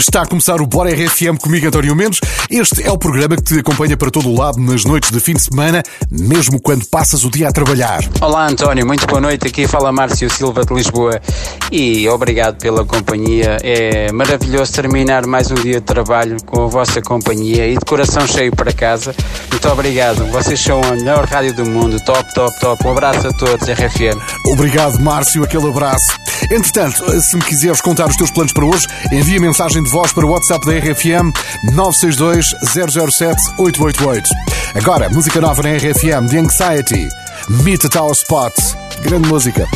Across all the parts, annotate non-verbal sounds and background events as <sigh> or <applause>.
Está a começar o Bora RFM comigo, António Mendes. Este é o programa que te acompanha para todo o lado nas noites de fim de semana, mesmo quando passas o dia a trabalhar. Olá, António, muito boa noite. Aqui fala Márcio Silva de Lisboa e obrigado pela companhia. É maravilhoso terminar mais um dia de trabalho com a vossa companhia e de coração cheio para casa. Muito obrigado. Vocês são a melhor rádio do mundo. Top, top, top. Um abraço a todos, RFM. Obrigado, Márcio. Aquele abraço. Entretanto, se me quiseres contar os teus planos para hoje, envia mensagem de voz para o WhatsApp da RFM 962 007 888. Agora, música nova na RFM, The Anxiety, Meet at Our Spot. Grande música.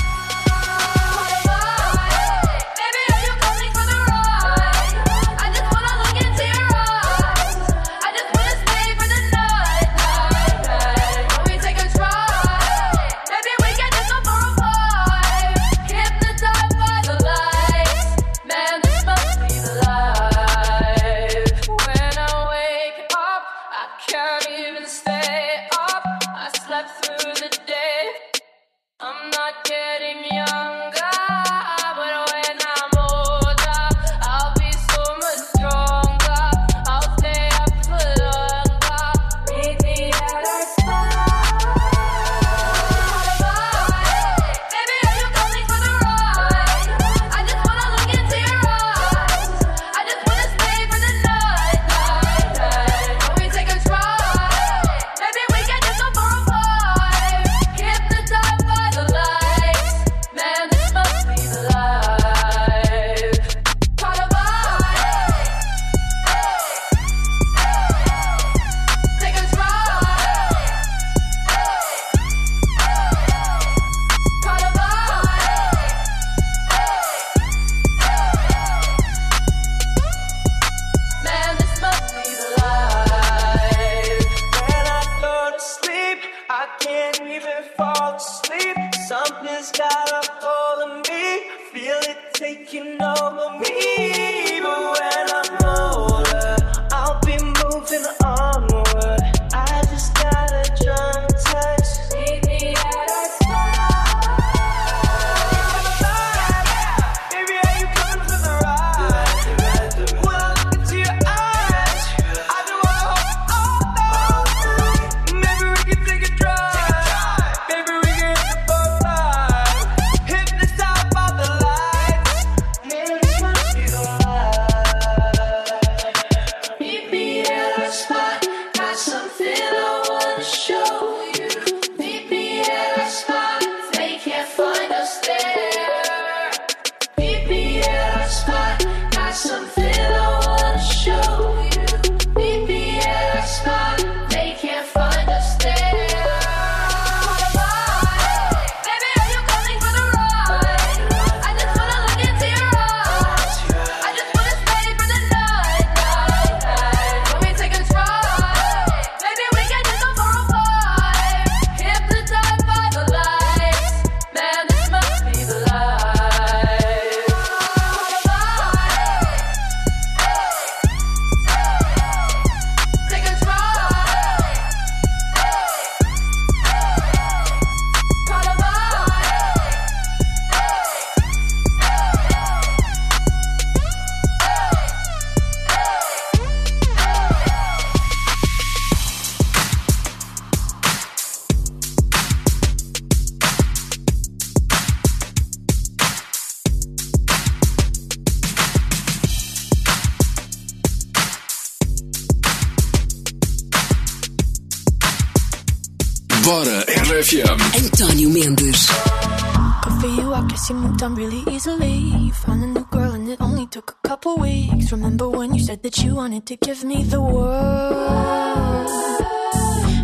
Wanted to give me the world.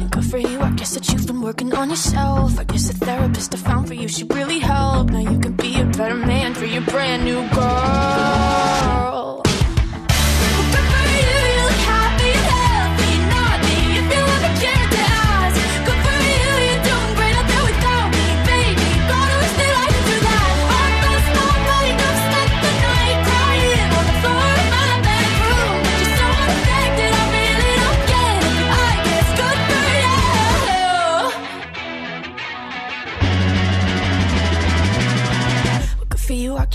And good for you, I guess that you've been working on yourself. I guess the therapist I found for you, she really helped. Now you can be a better man for your brand new girl.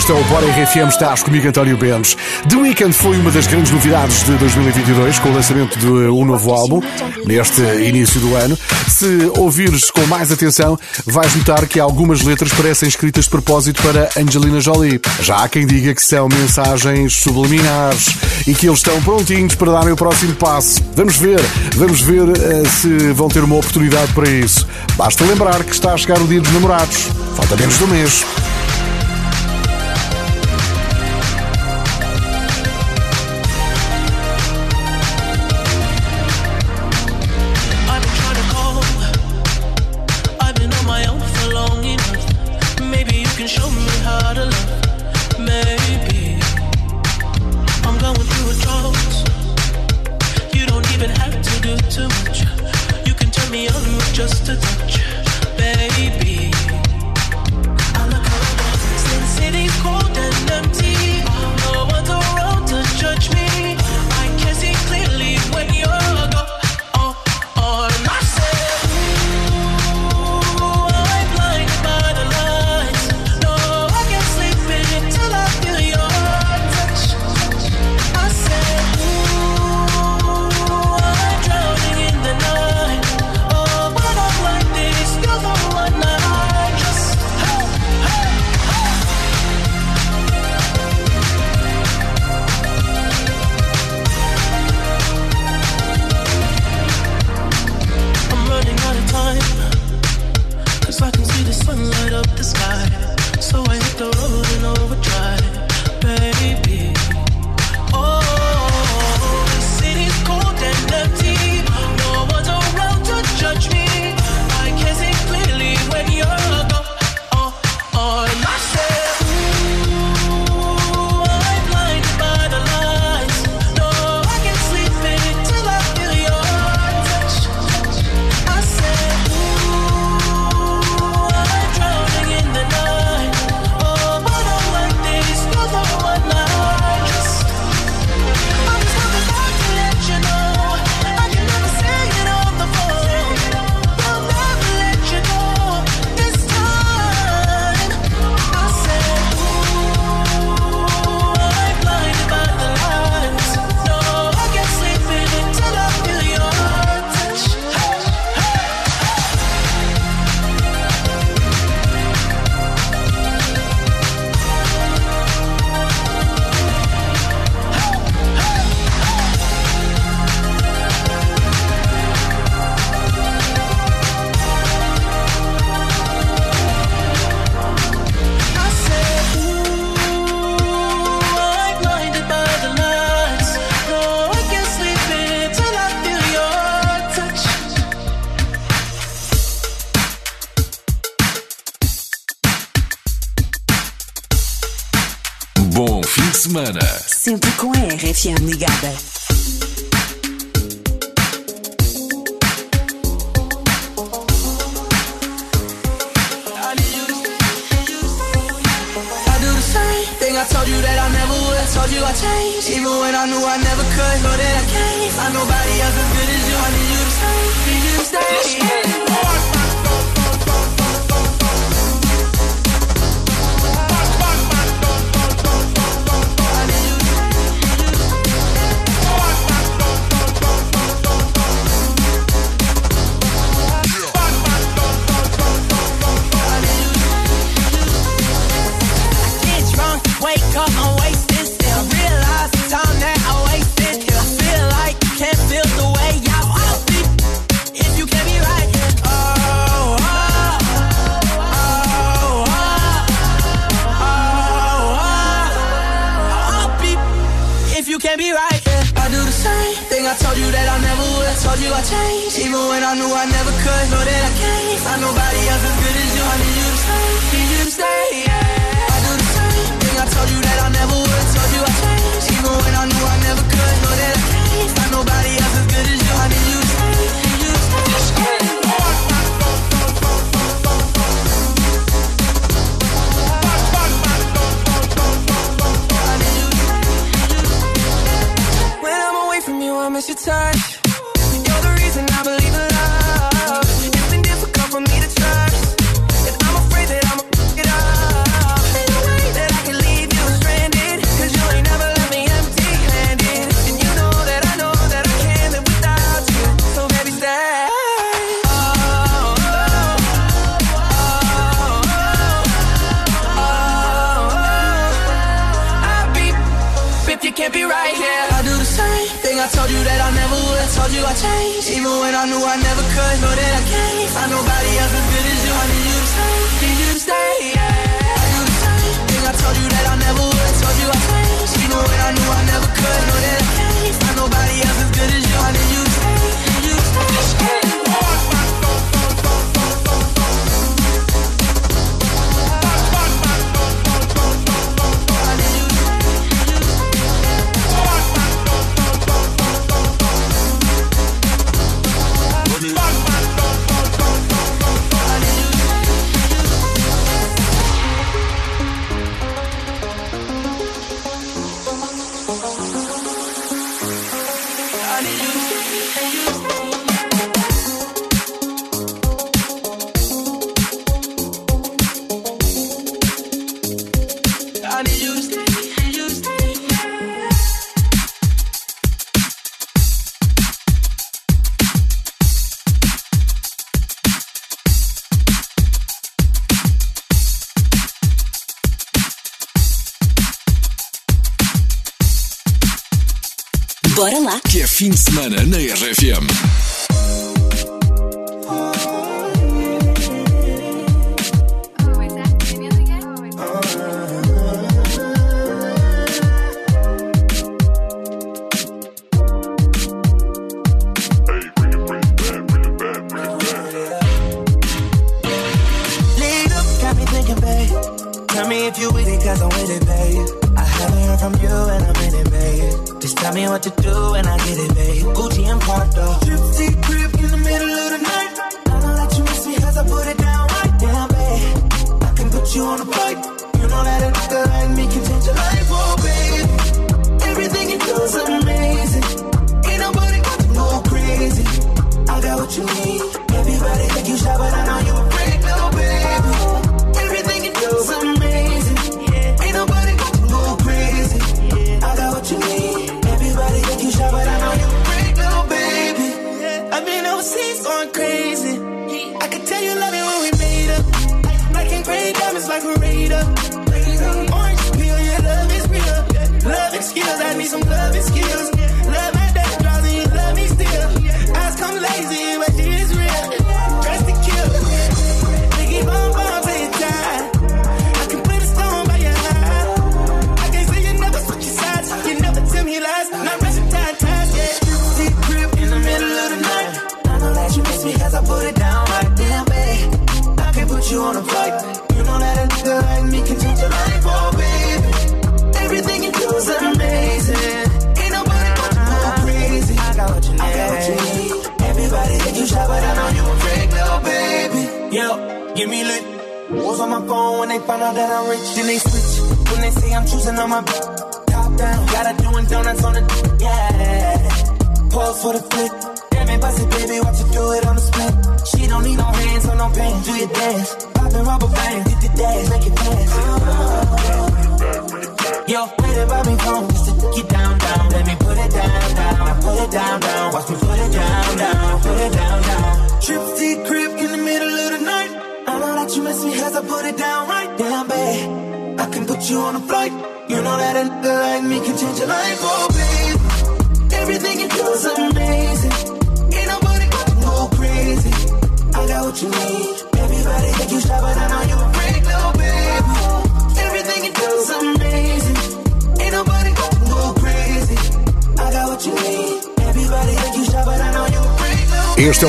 Este é o Bora RFM, estás comigo António Benes. The Weeknd foi uma das grandes novidades de 2022 com o lançamento de um novo álbum neste início do ano. Se ouvires com mais atenção, vais notar que algumas letras parecem escritas de propósito para Angelina Jolie. Já há quem diga que são mensagens subliminares e que eles estão prontinhos para darem o próximo passo. Vamos ver, vamos ver eh, se vão ter uma oportunidade para isso. Basta lembrar que está a chegar o dia dos namorados. Falta menos de um mês. Bora lá! Que é fim de semana na RFM. what to do.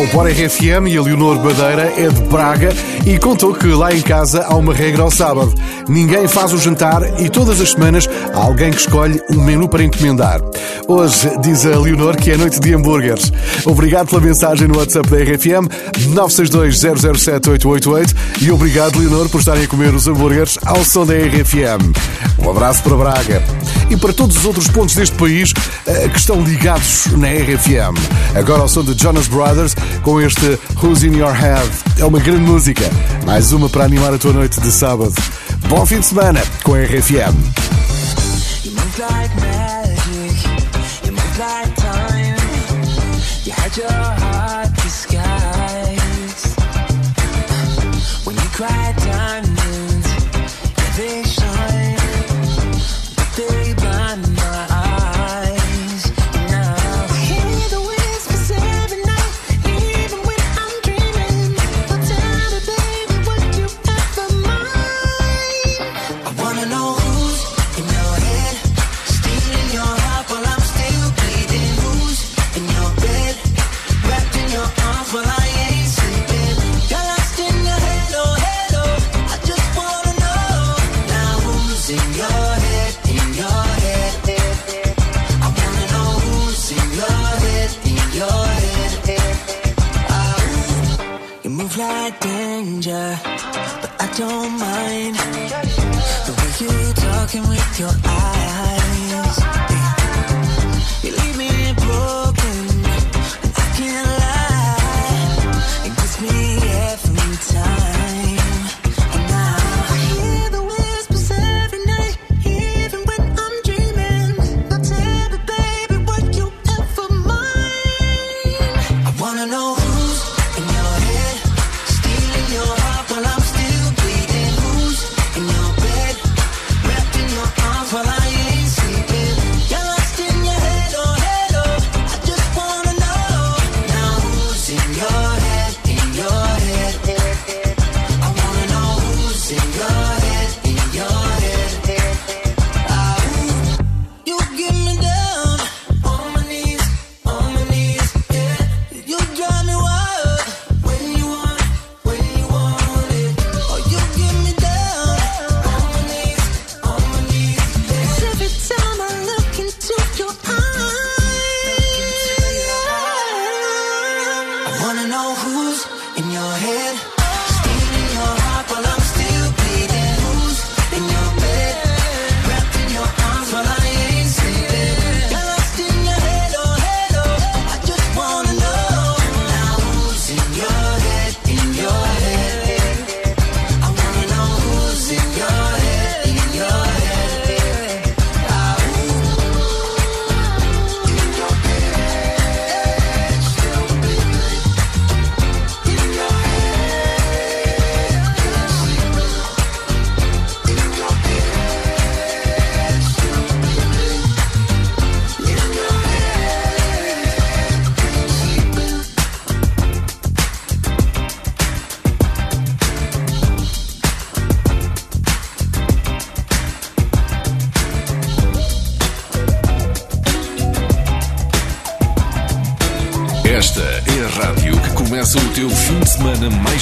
o Bora RFM e a Leonor Badeira é de Braga e contou que lá em casa há uma regra ao sábado. Ninguém faz o jantar e todas as semanas há alguém que escolhe um menu para encomendar. Hoje, diz a Leonor, que é noite de hambúrgueres. Obrigado pela mensagem no WhatsApp da RFM 962007888 e obrigado, Leonor, por estarem a comer os hambúrgueres ao som da RFM. Um abraço para Braga e para todos os outros pontos deste país eh, que estão ligados na RFM. Agora ao som de Jonas Brothers com este Who's in Your Head. É uma grande música. Mais uma para animar a tua noite de sábado. Bom fim de semana com a RFM. your like danger, but I don't mind. The way you talking with your eyes.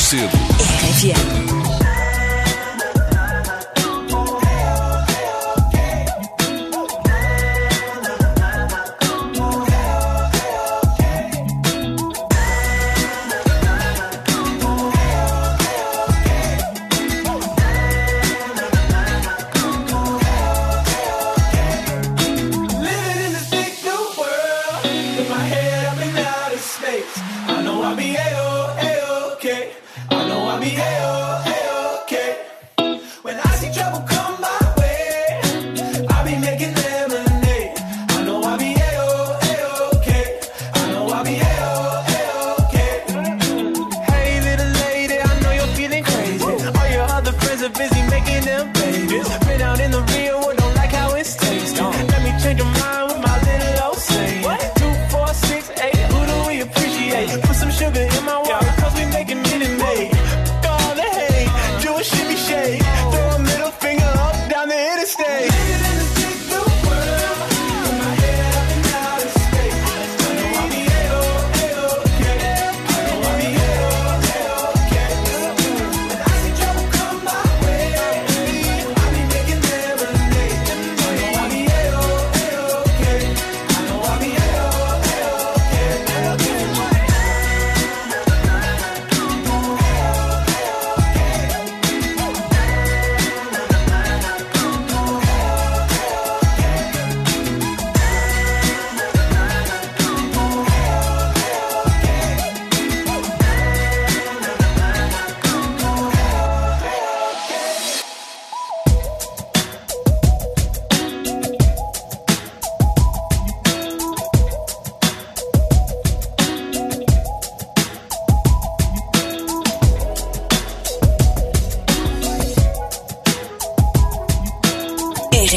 cedo.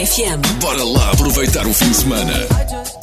RFM. Bora lá aproveitar o fim de semana.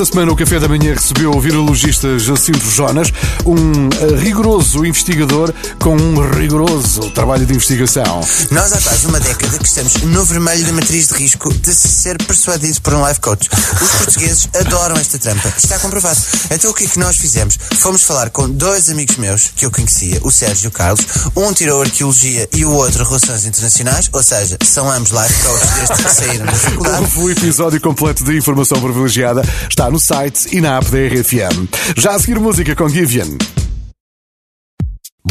Esta semana o Café da Manhã recebeu o virologista Jacinto Jonas, um eh, rigoroso investigador com um rigoroso trabalho de investigação. Nós há quase uma década que estamos no vermelho da matriz de risco de se ser persuadido por um life coach. Os portugueses adoram esta trampa. Está comprovado. Então o que é que nós fizemos? Fomos falar com dois amigos meus que eu conhecia, o Sérgio e o Carlos. Um tirou Arqueologia e o outro Relações Internacionais, ou seja, são ambos life coaches desde que saíram da <laughs> faculdade. O episódio completo de informação privilegiada está no site e na app da RFM. Já a seguir música com Givian.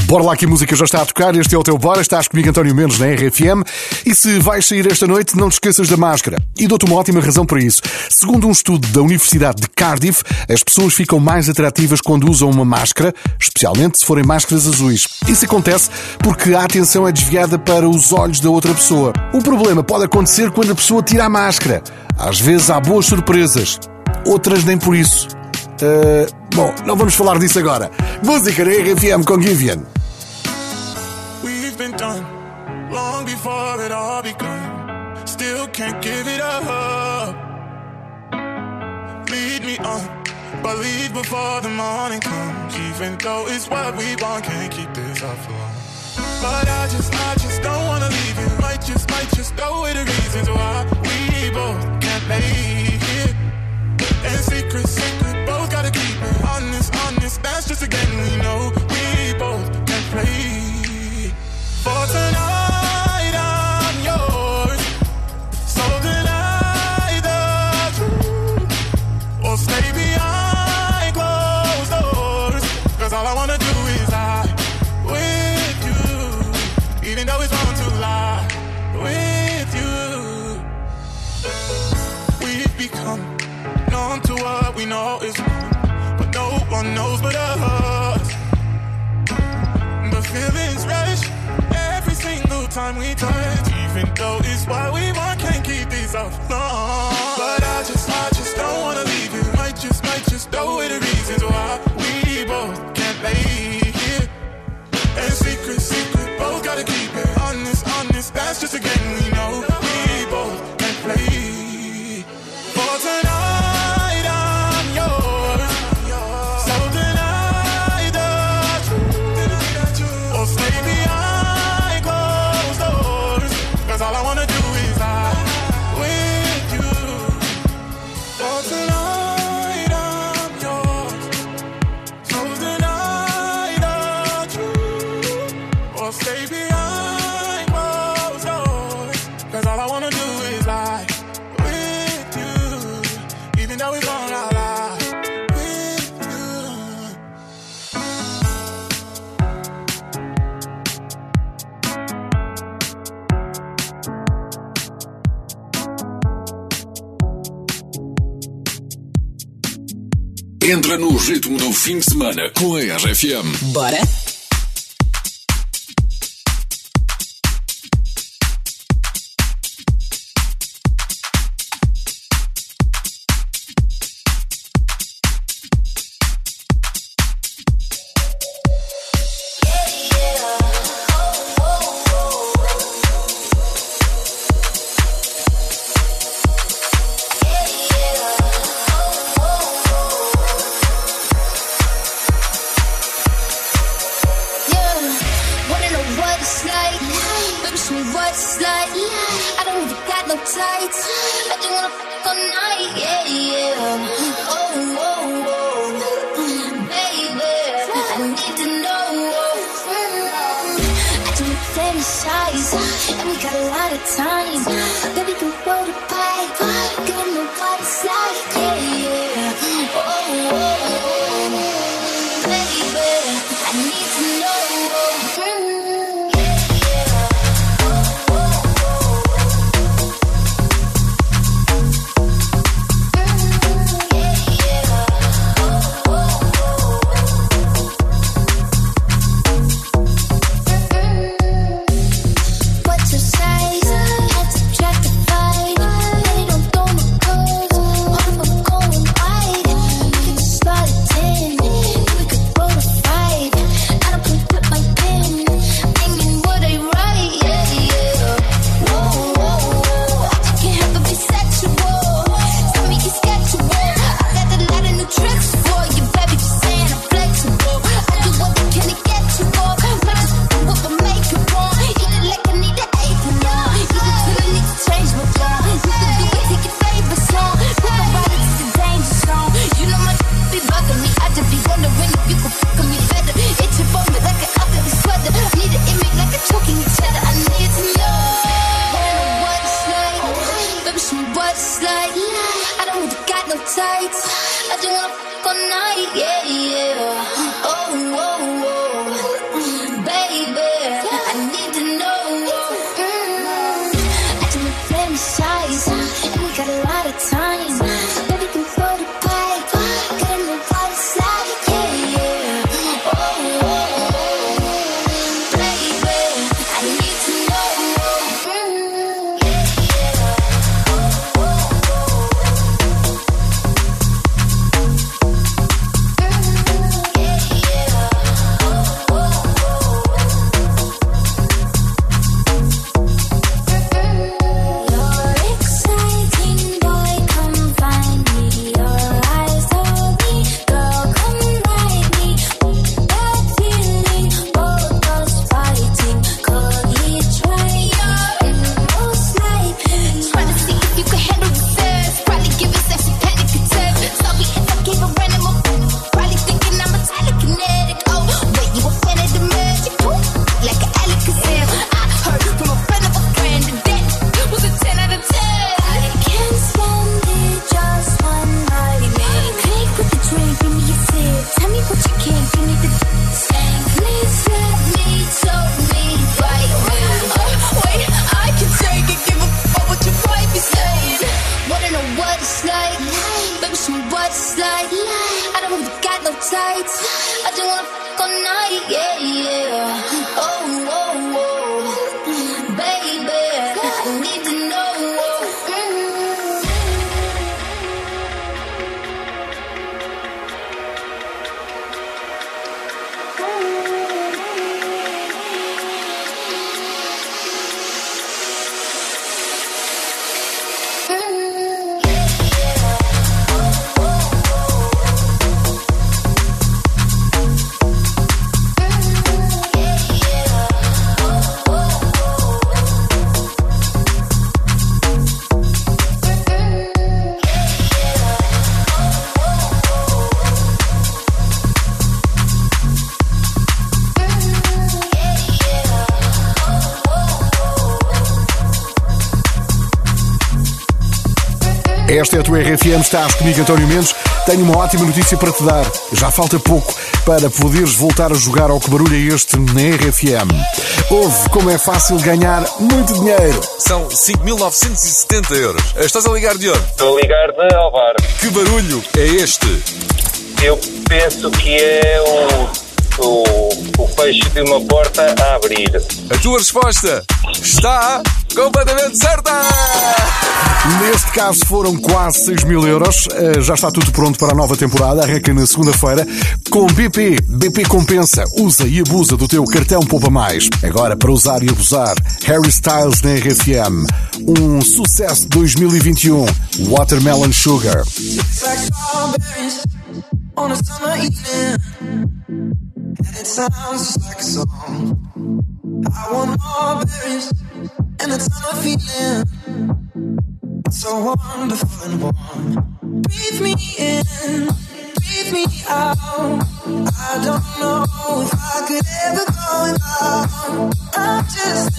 Bora lá que a música já está a tocar, este é o teu Bora, estás comigo António Mendes na RFM e se vais sair esta noite não te esqueças da máscara. E dou-te uma ótima razão para isso. Segundo um estudo da Universidade de Cardiff, as pessoas ficam mais atrativas quando usam uma máscara, especialmente se forem máscaras azuis. Isso acontece porque a atenção é desviada para os olhos da outra pessoa. O problema pode acontecer quando a pessoa tira a máscara. Às vezes há boas surpresas, outras nem por isso. Uh, bom, não vamos falar disso agora. Música na RFM com Givian. We've been done long before it all begun. Still can't give it up. Lead me on, but leave before the morning comes. Even though it's what we want, can't keep this up for long. But I just, I just don't wanna leave you. Might just, might just go with the reasons why we both can't make it. And secret, secret, both gotta keep it honest, honest. That's just a game we know we both can play. For tonight, Entra no ritmo do fim de semana com a RFM. Bora! Esta é a tua RFM, estás comigo, António Mendes. Tenho uma ótima notícia para te dar. Já falta pouco para poderes voltar a jogar ao que barulho é este na RFM. Houve como é fácil ganhar muito dinheiro. São 5.970 euros. Estás a ligar de onde? Estou a ligar de Alvar. Que barulho é este? Eu penso que é o, o, o fecho de uma porta a abrir. A tua resposta está completamente certa! Neste caso foram quase 6 mil euros. Uh, já está tudo pronto para a nova temporada. Arranca na segunda-feira com BP. BP compensa, usa e abusa do teu cartão Poupa Mais. Agora para usar e abusar. Harry Styles na RFM. Um sucesso de 2021. Watermelon Sugar. on a summer evening, and it sounds just like a song. I want more berries and a ton of feeling. It's so wonderful and warm. Breathe me in, breathe me out. I don't know if I could ever go without. I'm just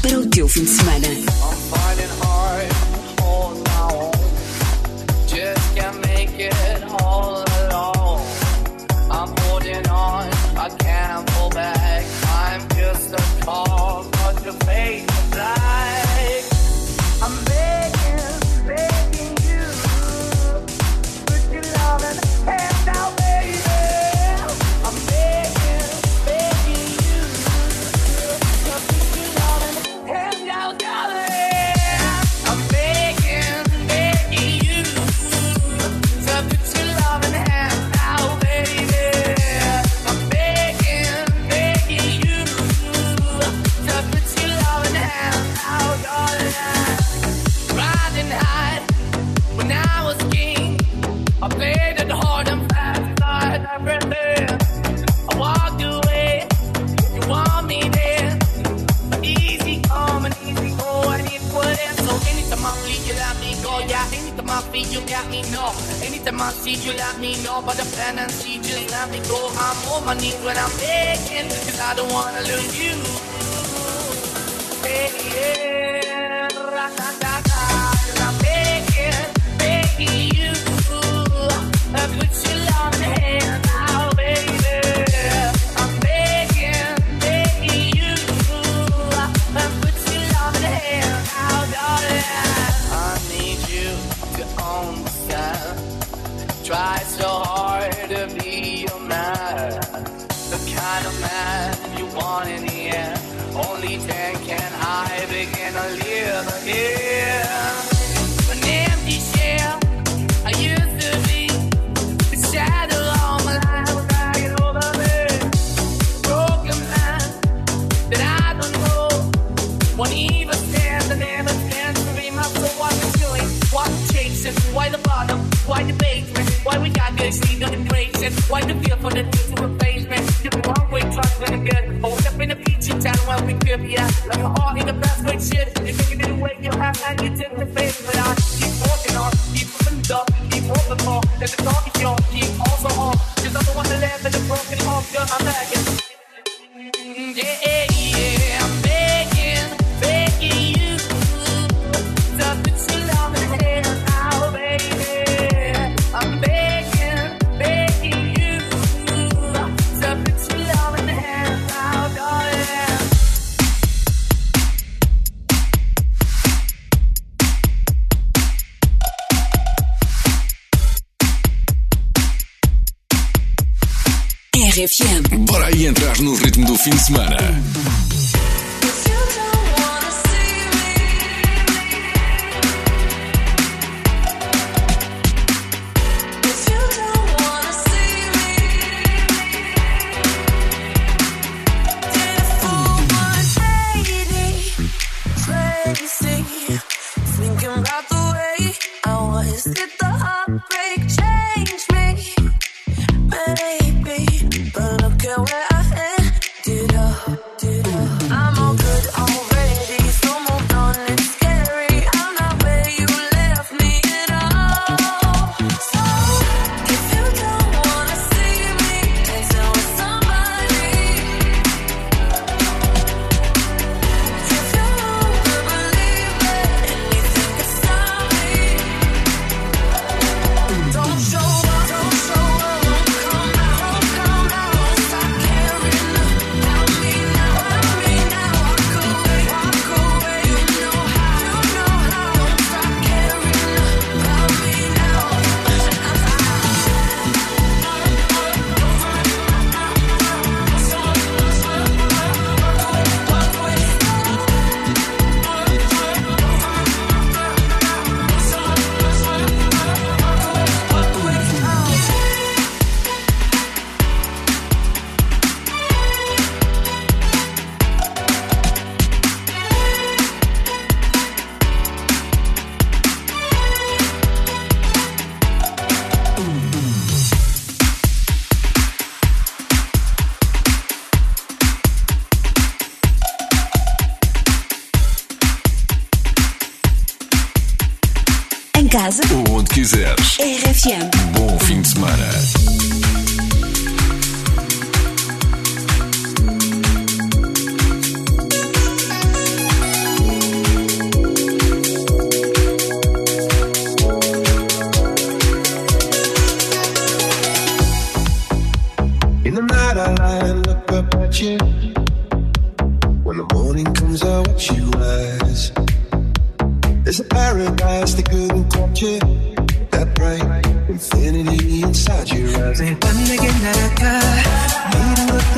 para o teu fim de semana. Let me go, yeah. Anytime I feel you let me know. Anytime I see you let me know. But the plan and see just let me go. I'm on my knees when I'm begging, cause I don't wanna lose you. Hey, yeah, ra-ta-ta-ta. I'm begging, begging you. I put your on braces? Why the feel for the need to replace me? If the wrong way, when it's good. Hold up in the feature town where we be at. Like a heart in the best way, shit. You're taking it away, you have, and you take the face. But I keep walking on, keep moving up, keep moving more. Let the talk is yours, keep also on. Cause I'm the one that live in the broken heart, girl, I'm begging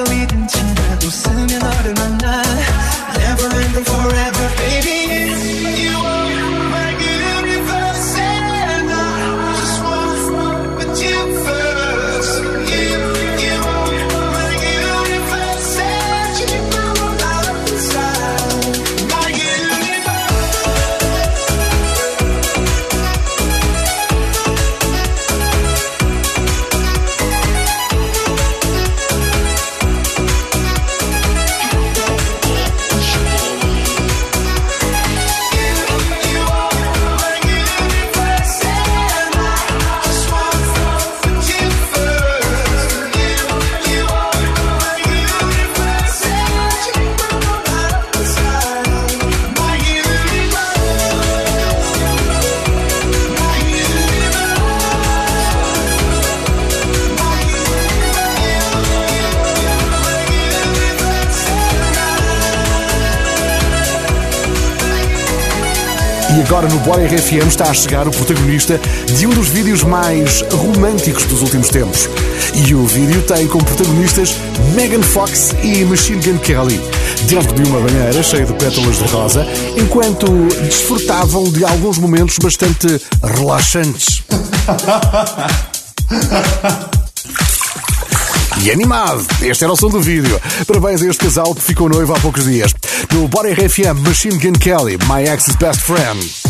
go eat and Agora no Bora RFM está a chegar o protagonista de um dos vídeos mais românticos dos últimos tempos. E o vídeo tem como protagonistas Megan Fox e Machine Gun Kelly, dentro de uma banheira cheia de pétalas de rosa, enquanto desfrutavam de alguns momentos bastante relaxantes. e animado. Este era o som do vídeo. Parabéns a este casal que ficou noivo há poucos dias. No Body RFM Machine Gun Kelly, My Ex's Best Friend.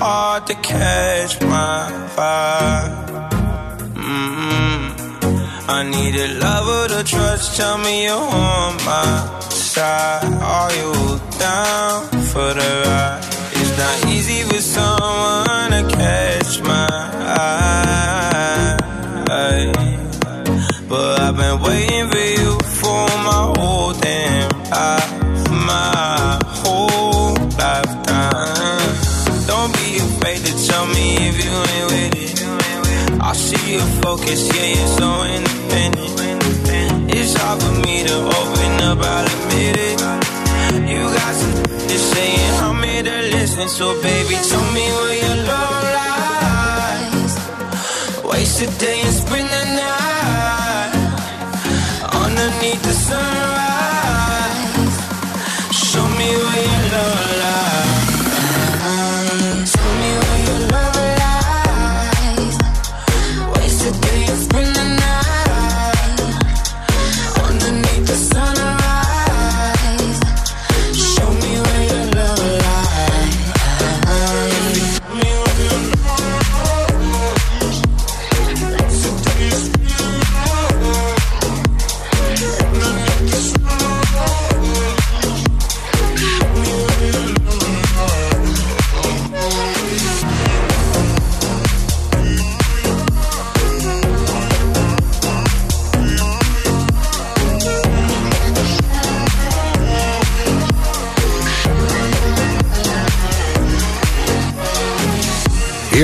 Hard to catch my vibe. mm I need a lover to trust. Tell me you're on my side. Are you down for the ride? It's not easy focus, yeah, you're so independent. It's hard for me to open up, I'll admit it. You got some to say, and I'm here to listen. So, baby, tell me where your love lies. Waste a day and spend the night underneath the sunrise.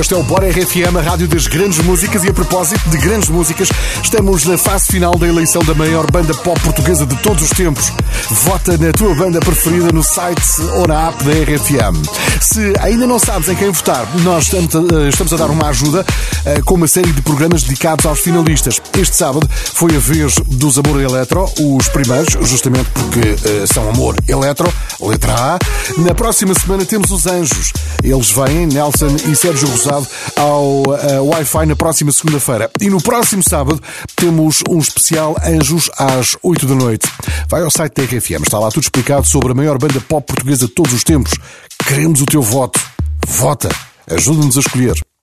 Este é o Bora RFM, a rádio das grandes músicas. E a propósito de grandes músicas, estamos na fase final da eleição da maior banda pop portuguesa de todos os tempos. Vota na tua banda preferida no site ou na app da RFM. Se ainda não sabes em quem votar, nós estamos a, a dar uma ajuda eh, com uma série de programas dedicados aos finalistas. Este sábado foi a vez dos Amor Eletro, os primeiros, justamente porque eh, são Amor Eletro, letra A. Na próxima semana temos os Anjos. Eles vêm, Nelson e Sérgio Rosado, ao eh, Wi-Fi na próxima segunda-feira. E no próximo sábado temos um especial Anjos às 8 da noite. Vai ao site da RFM, está lá tudo explicado sobre a maior banda pop portuguesa de todos os tempos. Queremos o teu voto. Vota. Ajuda-nos a escolher.